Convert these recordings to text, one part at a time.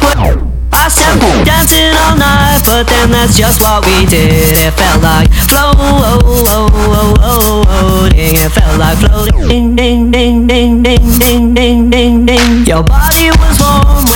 music was. I said dancing all night, but then that's just what we did. It felt like flow, oh, oh, oh, oh, floating. It felt like floating. Ding, ding, ding, ding, ding, ding, ding, ding, ding. Your body was warm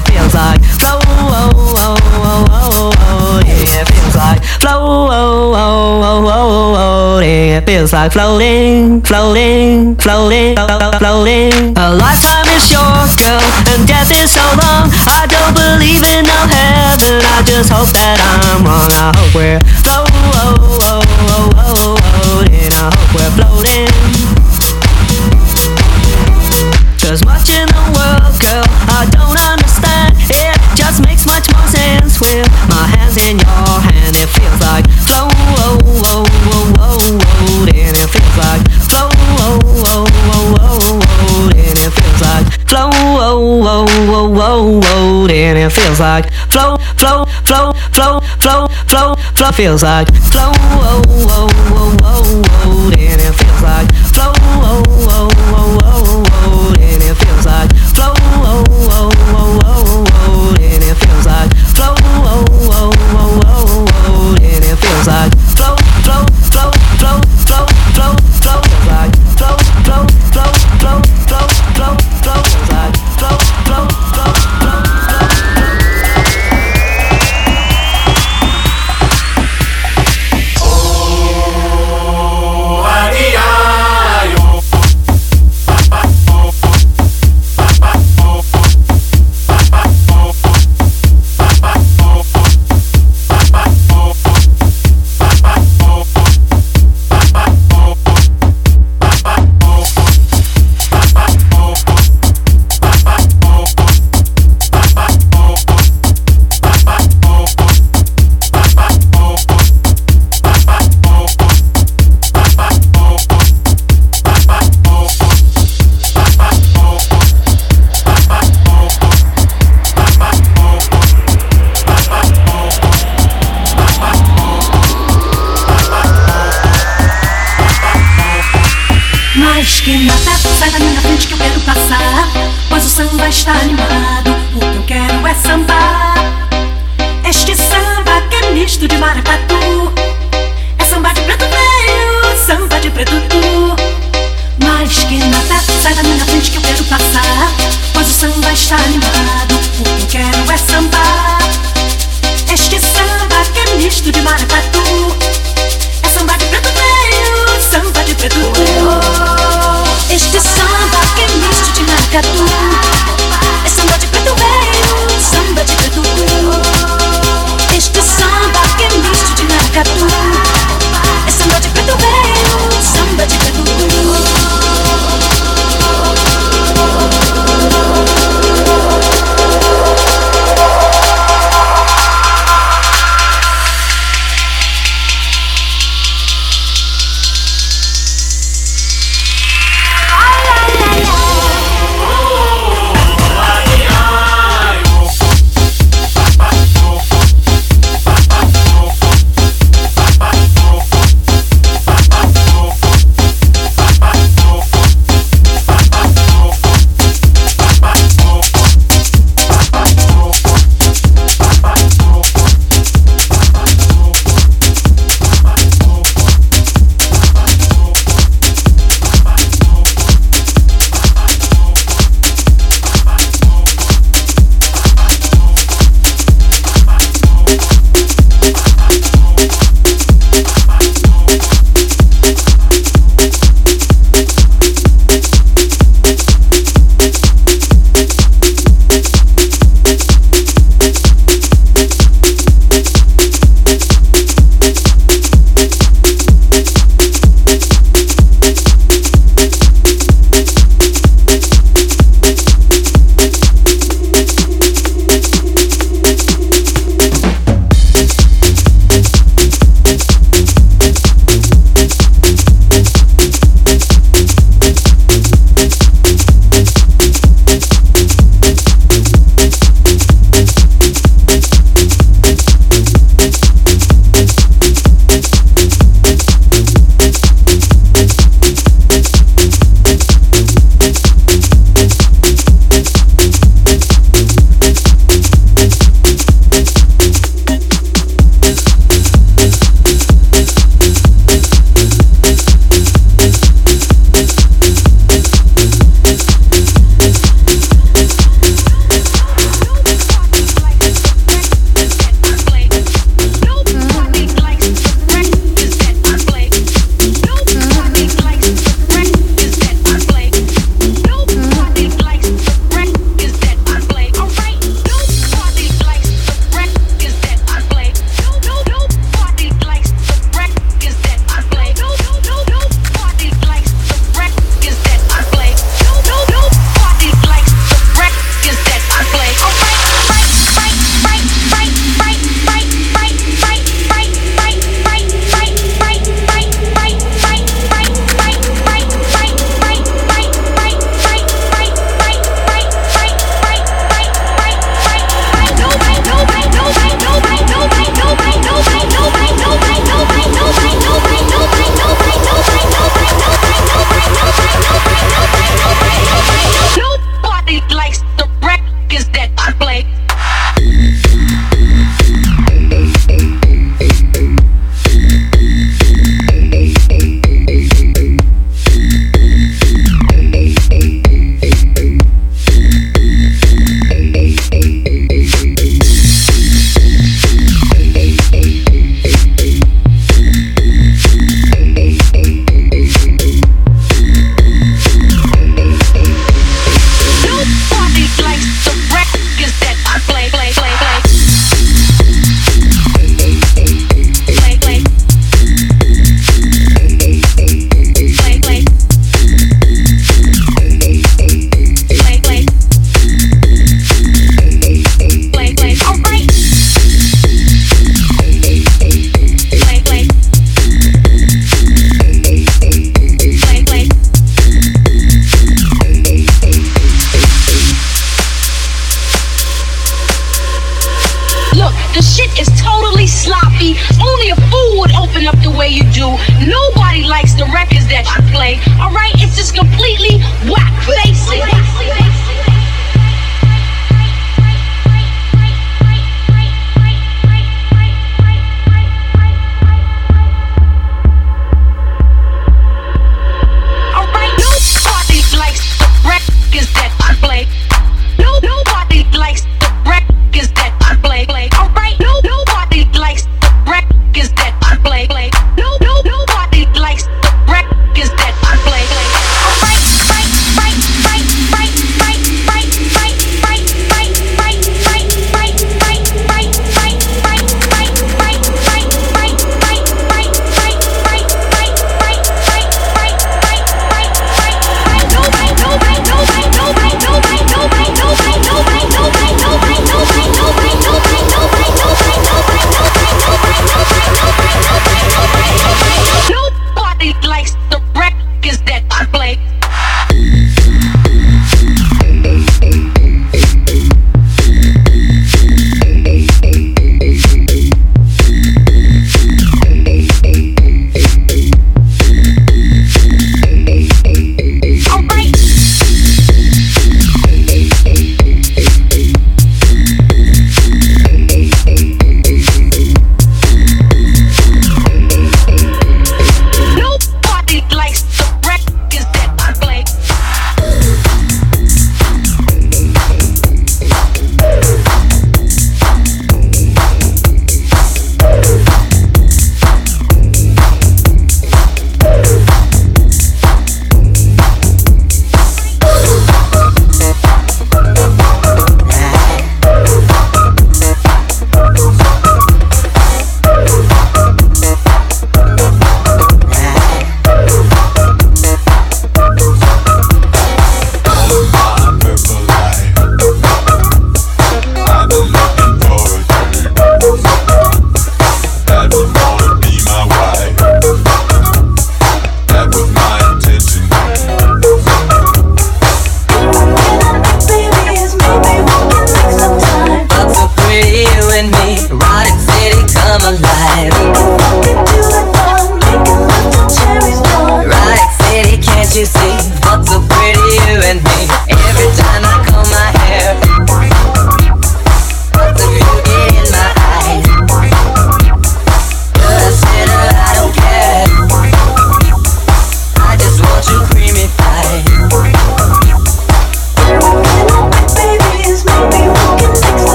It feels like flow, oh, oh, oh, oh, oh, yeah. It feels like flow, oh, oh, oh, oh, oh, yeah. It feels like floating, floating, floating, floating. A lifetime is short, girl, and death is so long. I don't believe in no heaven. I just hope that I'm wrong. I hope we're flow, in your hand. It feels like flow, oh, oh, oh, oh, oh, and it feels like flow, oh, oh, oh, oh, oh, and it feels like flow, oh, oh, oh, oh, oh, and it feels like flow, flow, flow, flow, flow, flow, flow, feels like flow, oh, oh, oh, oh, oh, and it feels like flow,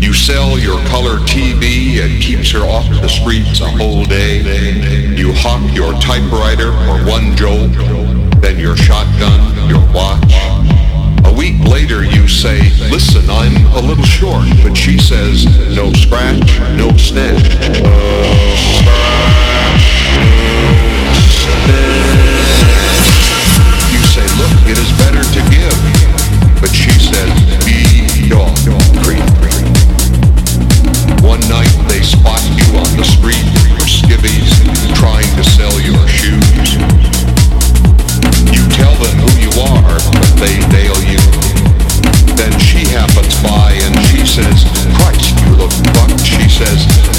you sell your color TV, it keeps her off the streets a whole day. You hawk your typewriter for one jolt, then your shotgun, your watch. A week later you say, listen, I'm a little short, but she says, no scratch, no snatch. You say, look, it is better to give. They you. Then she happens by and she says, Christ, you look bucked. She says,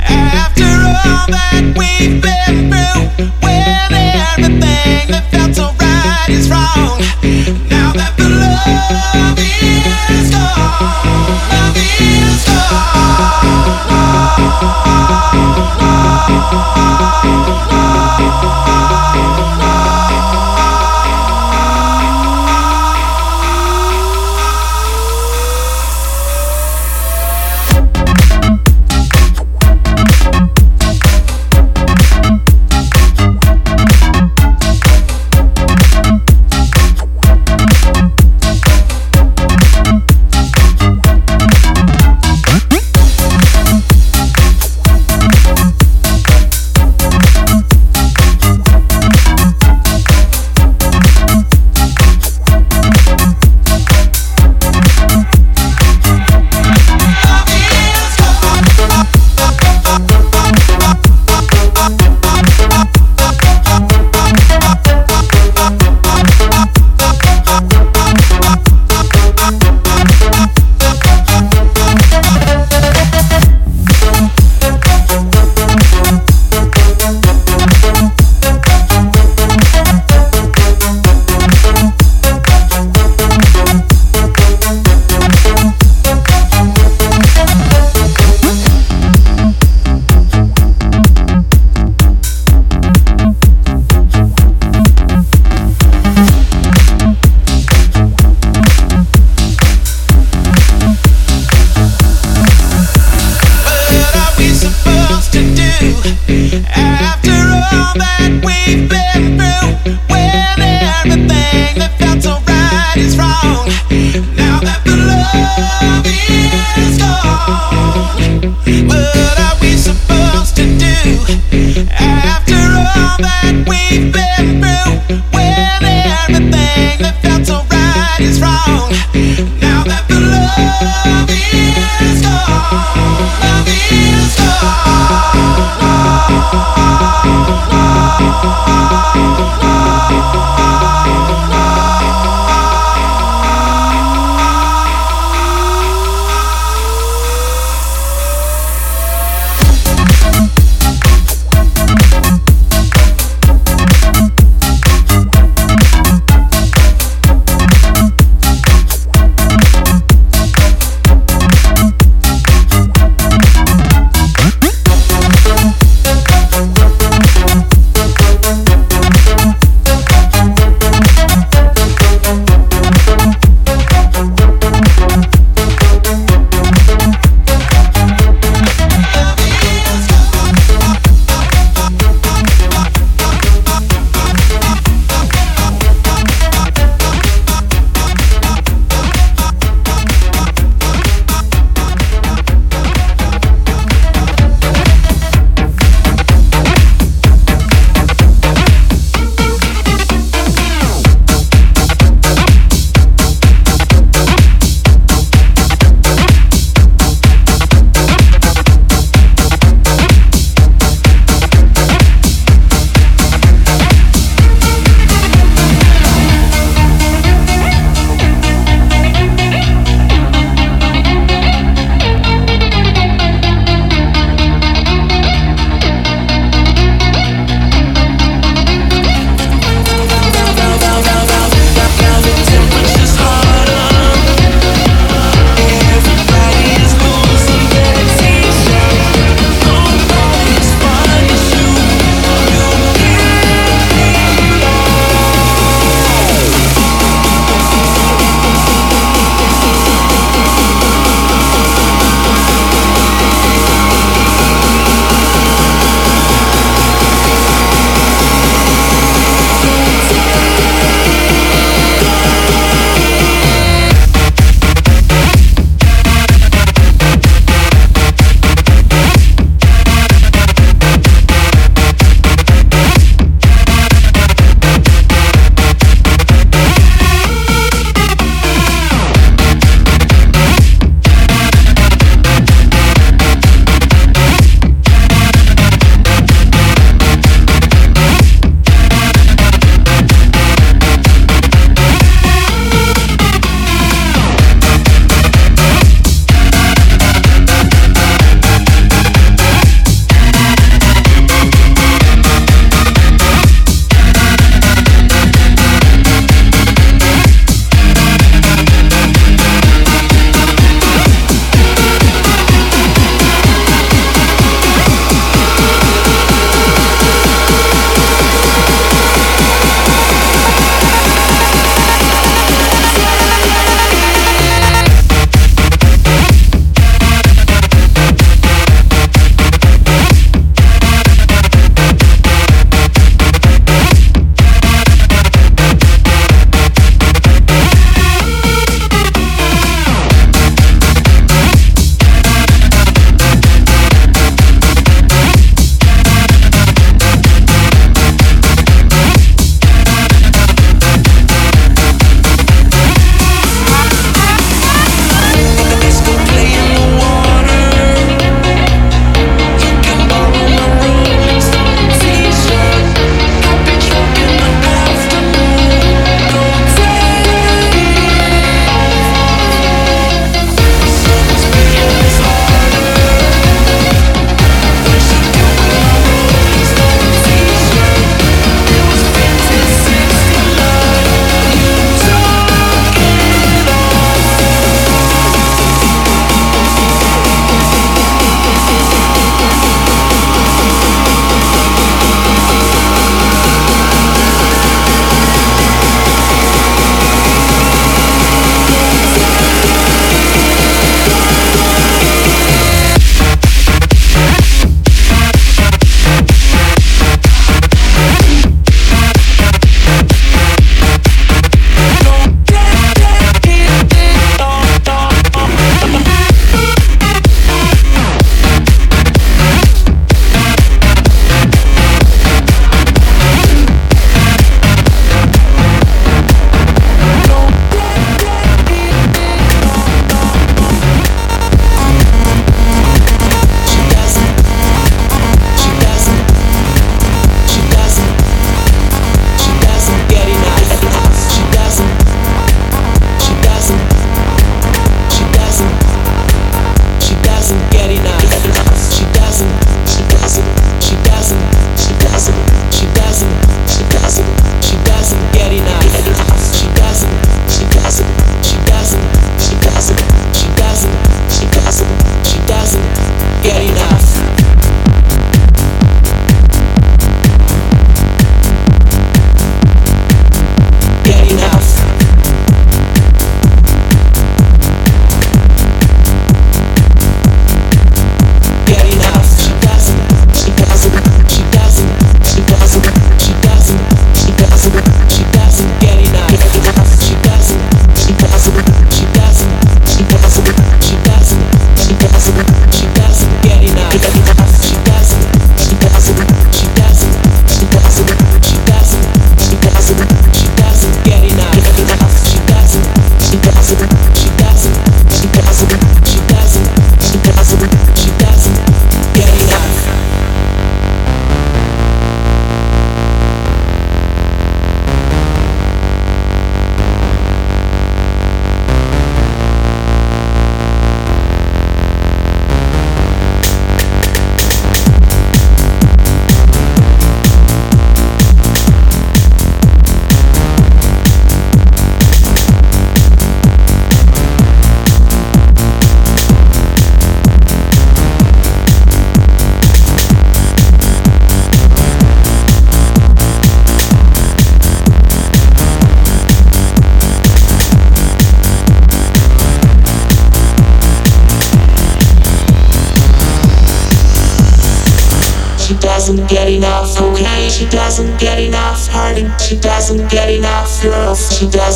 After all that we've been through, with everything that.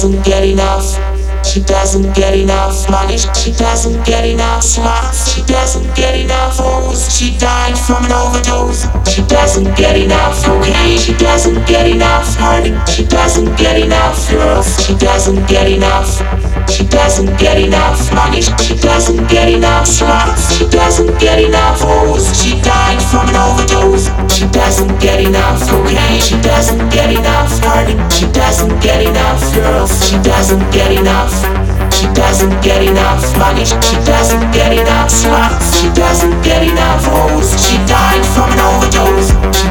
Doesn't get enough. She doesn't get enough money. She doesn't get enough slots. She doesn't get enough hoes. She died from an overdose. She doesn't get enough cocaine. She doesn't get enough money. She doesn't get enough girls. She doesn't get enough. She doesn't get enough money. She doesn't get enough slots. She doesn't get enough hoes. She died from an overdose. She doesn't get enough cocaine. She doesn't get enough hurting. She doesn't get enough girls. She doesn't get enough. She doesn't get enough money. She doesn't get enough slots. She doesn't get enough hoes. She died from an overdose. Overdose.